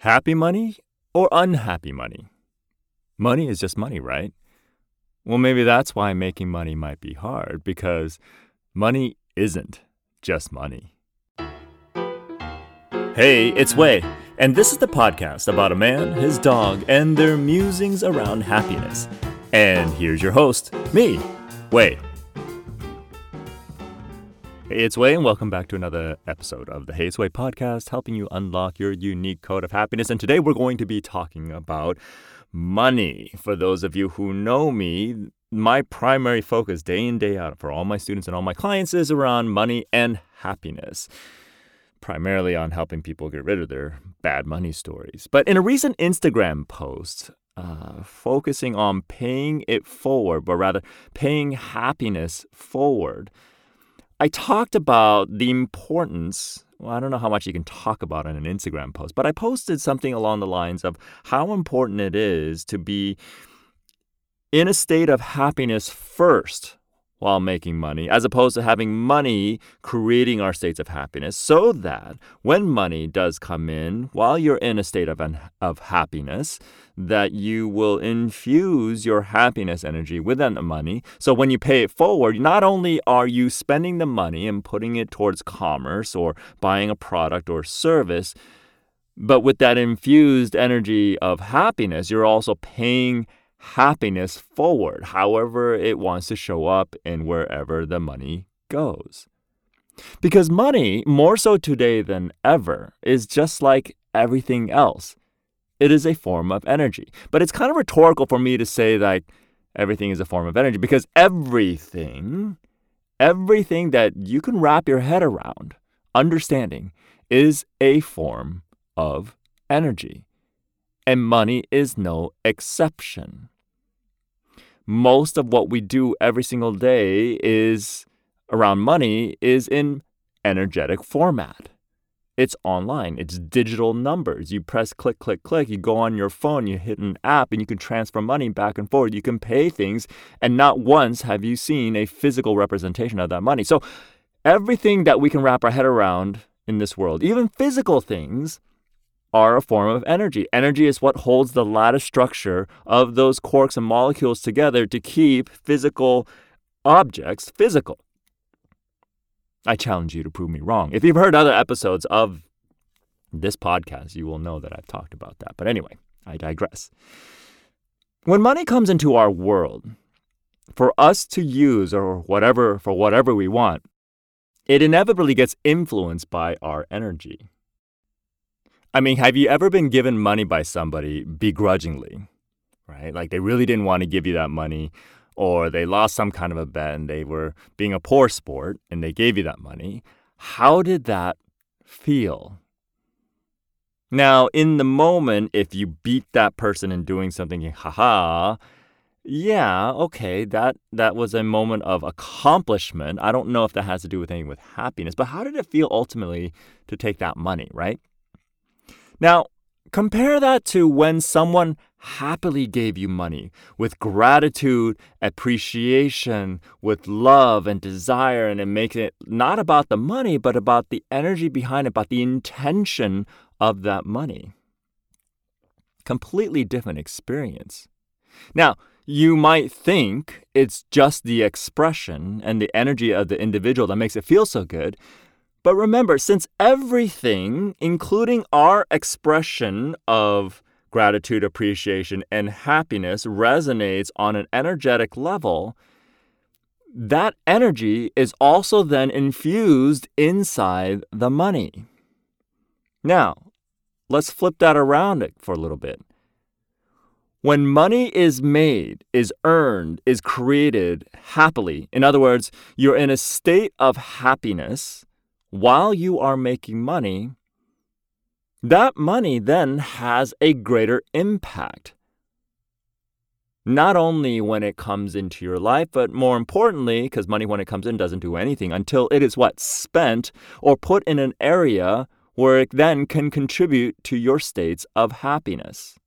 Happy money or unhappy money? Money is just money, right? Well, maybe that's why making money might be hard because money isn't just money. Hey, it's Wei, and this is the podcast about a man, his dog, and their musings around happiness. And here's your host, me, Wei. Hey, it's Wei, and welcome back to another episode of the Hey Way podcast, helping you unlock your unique code of happiness. And today we're going to be talking about money. For those of you who know me, my primary focus day in, day out for all my students and all my clients is around money and happiness, primarily on helping people get rid of their bad money stories. But in a recent Instagram post, uh, focusing on paying it forward, but rather paying happiness forward I talked about the importance. Well, I don't know how much you can talk about in an Instagram post, but I posted something along the lines of how important it is to be in a state of happiness first while making money, as opposed to having money creating our states of happiness, so that when money does come in while you're in a state of, of happiness, that you will infuse your happiness energy with that money. So when you pay it forward, not only are you spending the money and putting it towards commerce or buying a product or service, but with that infused energy of happiness, you're also paying happiness forward, however it wants to show up and wherever the money goes. Because money, more so today than ever, is just like everything else. It is a form of energy. But it's kind of rhetorical for me to say that everything is a form of energy because everything, everything that you can wrap your head around, understanding, is a form of energy. And money is no exception most of what we do every single day is around money is in energetic format. It's online, it's digital numbers. You press click, click, click. You go on your phone, you hit an app, and you can transfer money back and forth. You can pay things, and not once have you seen a physical representation of that money. So, everything that we can wrap our head around in this world, even physical things, are a form of energy. Energy is what holds the lattice structure of those quarks and molecules together to keep physical objects physical. I challenge you to prove me wrong. If you've heard other episodes of this podcast, you will know that I've talked about that. But anyway, I digress. When money comes into our world, for us to use or whatever for whatever we want, it inevitably gets influenced by our energy. I mean, have you ever been given money by somebody begrudgingly, right? Like they really didn't want to give you that money, or they lost some kind of a bet and they were being a poor sport and they gave you that money. How did that feel? Now, in the moment, if you beat that person in doing something, haha, yeah, okay, that that was a moment of accomplishment. I don't know if that has to do with anything with happiness, but how did it feel ultimately to take that money, right? Now, compare that to when someone happily gave you money with gratitude, appreciation, with love and desire, and it makes it not about the money, but about the energy behind it, about the intention of that money. Completely different experience. Now, you might think it's just the expression and the energy of the individual that makes it feel so good, but remember, since everything, including our expression of gratitude, appreciation, and happiness, resonates on an energetic level, that energy is also then infused inside the money. Now, let's flip that around for a little bit. When money is made, is earned, is created happily, in other words, you're in a state of happiness while you are making money, that money then has a greater impact. Not only when it comes into your life, but more importantly, because money when it comes in doesn't do anything until it is what? Spent or put in an area where it then can contribute to your states of happiness.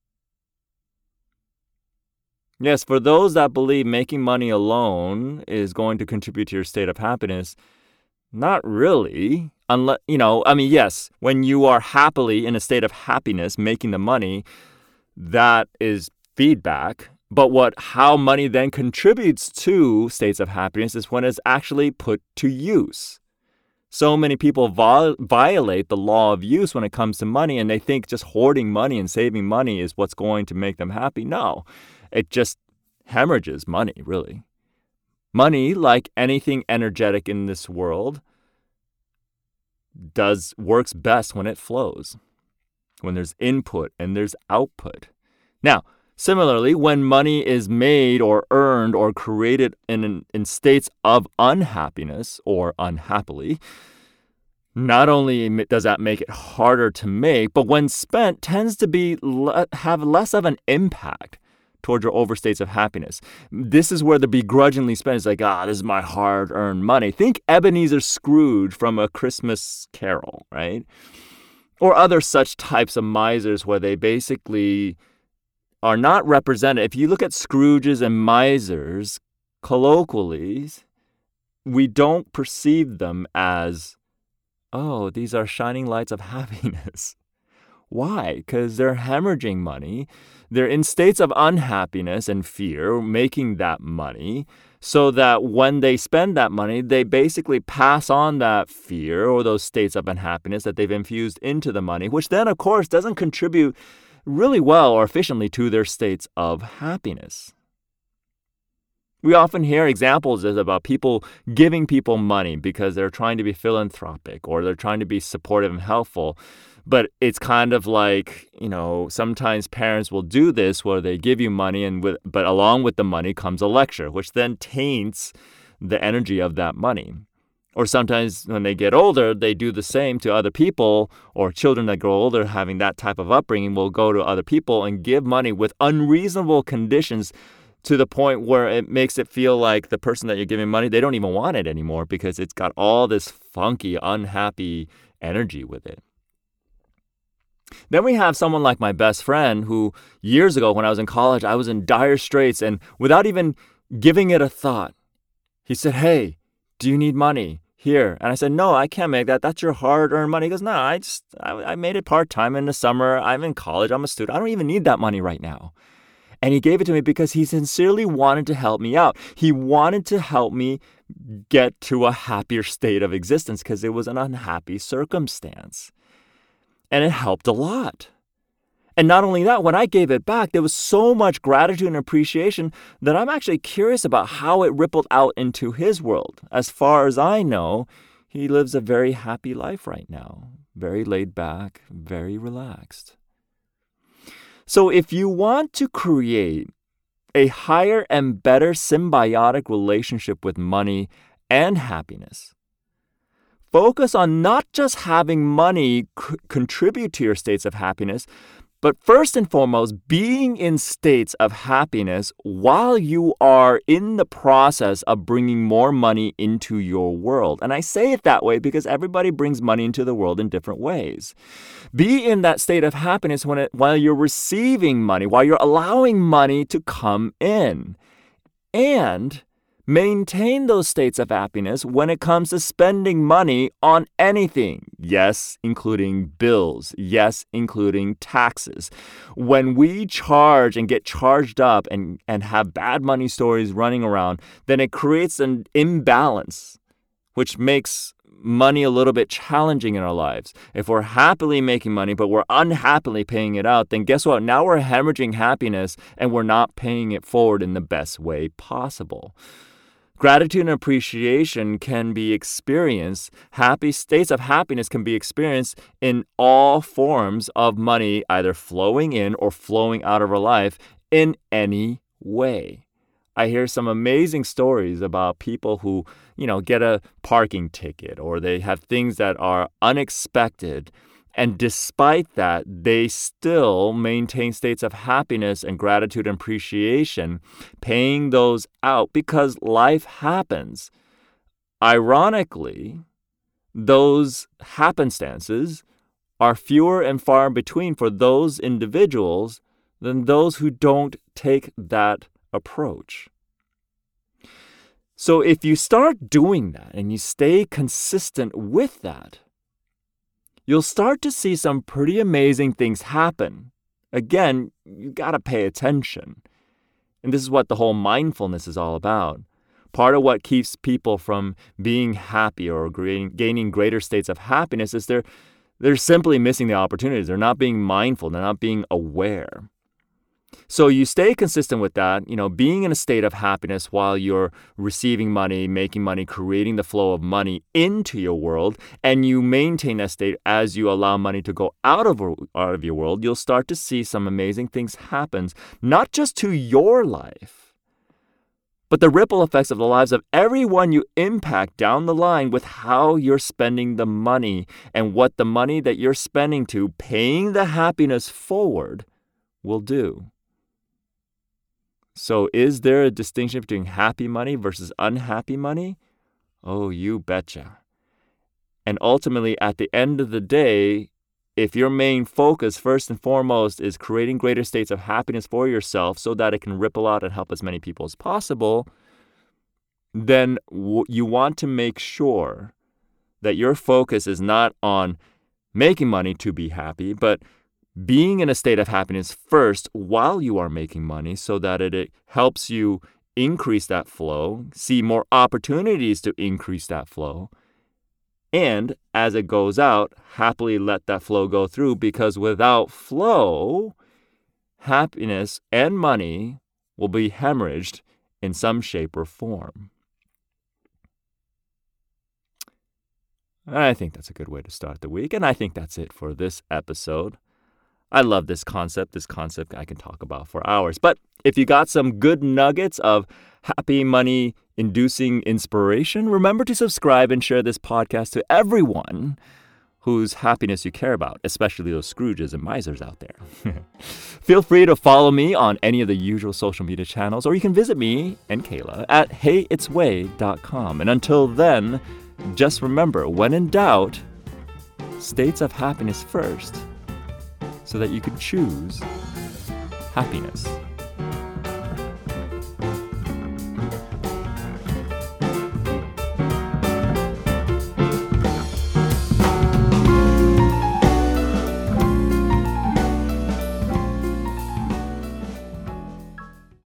Yes, for those that believe making money alone is going to contribute to your state of happiness, not really. unless you know i mean yes when you are happily in a state of happiness making the money that is feedback. But what how money then contributes to states of happiness is when it's actually put to use. So many people viol- violate the law of use when it comes to money and they think just hoarding money and saving money is what's going to make them happy. No it just hemorrhages money really money like anything energetic in this world does works best when it flows, when there's input and there's output. Now, similarly, when money is made or earned or created in, in states of unhappiness or unhappily, not only does that make it harder to make, but when spent tends to be have less of an impact towards your overstates of happiness. This is where the begrudgingly spend is like, ah, this is my hard earned money. Think Ebenezer Scrooge from A Christmas Carol, right? Or other such types of misers where they basically are not represented. If you look at Scrooges and misers colloquially, we don't perceive them as, oh, these are shining lights of happiness. Why? Because they're hemorrhaging money. They're in states of unhappiness and fear, making that money, so that when they spend that money, they basically pass on that fear or those states of unhappiness that they've infused into the money, which then, of course, doesn't contribute really well or efficiently to their states of happiness. We often hear examples about people giving people money because they're trying to be philanthropic or they're trying to be supportive and helpful. But it's kind of like, you know, sometimes parents will do this where they give you money and with but along with the money comes a lecture, which then taints the energy of that money. Or sometimes when they get older, they do the same to other people, or children that grow older having that type of upbringing will go to other people and give money with unreasonable conditions to the point where it makes it feel like the person that you're giving money, they don't even want it anymore because it's got all this funky, unhappy energy with it. Then we have someone like my best friend who years ago when I was in college, I was in dire straits and without even giving it a thought, he said, Hey, do you need money? Here. And I said, No, I can't make that. That's your hard earned money. He goes, No, I just, I, I made it part time in the summer. I'm in college. I'm a student. I don't even need that money right now. And he gave it to me because he sincerely wanted to help me out. He wanted to help me get to a happier state of existence because it was an unhappy circumstance and it helped a lot. And not only that, when I gave it back, there was so much gratitude and appreciation that I'm actually curious about how it rippled out into his world. As far as I know, he lives a very happy life right now, very laid back, very relaxed. So, if you want to create a higher and better symbiotic relationship with money and happiness, focus on not just having money c- contribute to your states of happiness, but first and foremost, being in states of happiness while you are in the process of bringing more money into your world. And I say it that way because everybody brings money into the world in different ways. Be in that state of happiness when it, while you're receiving money, while you're allowing money to come in. And Maintain those states of happiness when it comes to spending money on anything. Yes, including bills. Yes, including taxes. When we charge and get charged up and, and have bad money stories running around, then it creates an imbalance, which makes money a little bit challenging in our lives. If we're happily making money, but we're unhappily paying it out, then guess what? Now we're hemorrhaging happiness and we're not paying it forward in the best way possible. Gratitude and appreciation can be experienced, happy states of happiness can be experienced in all forms of money, either flowing in or flowing out of our life in any way. I hear some amazing stories about people who, you know, get a parking ticket or they have things that are unexpected and despite that, they still maintain states of happiness and gratitude and appreciation, paying those out because life happens. Ironically, those happenstances are fewer and far between for those individuals than those who don't take that approach. So if you start doing that and you stay consistent with that, you'll start to see some pretty amazing things happen. Again, you gotta pay attention. And this is what the whole mindfulness is all about. Part of what keeps people from being happy or gaining greater states of happiness is they're, they're simply missing the opportunities. They're not being mindful, they're not being aware. So you stay consistent with that, you know, being in a state of happiness while you're receiving money, making money, creating the flow of money into your world, and you maintain that state as you allow money to go out of out of your world, you'll start to see some amazing things happen, not just to your life, but the ripple effects of the lives of everyone you impact down the line with how you're spending the money and what the money that you're spending to paying the happiness forward will do. So, is there a distinction between happy money versus unhappy money? Oh, you betcha. And ultimately, at the end of the day, if your main focus, first and foremost, is creating greater states of happiness for yourself so that it can ripple out and help as many people as possible, then w- you want to make sure that your focus is not on making money to be happy, but being in a state of happiness first while you are making money so that it, it helps you increase that flow, see more opportunities to increase that flow. And as it goes out, happily let that flow go through because without flow, happiness and money will be hemorrhaged in some shape or form. I think that's a good way to start the week, and I think that's it for this episode. I love this concept. This concept I can talk about for hours. But if you got some good nuggets of happy money inducing inspiration, remember to subscribe and share this podcast to everyone whose happiness you care about, especially those Scrooges and misers out there. Feel free to follow me on any of the usual social media channels, or you can visit me and Kayla at heyitsway.com. And until then, just remember when in doubt, states of happiness first so that you could choose happiness.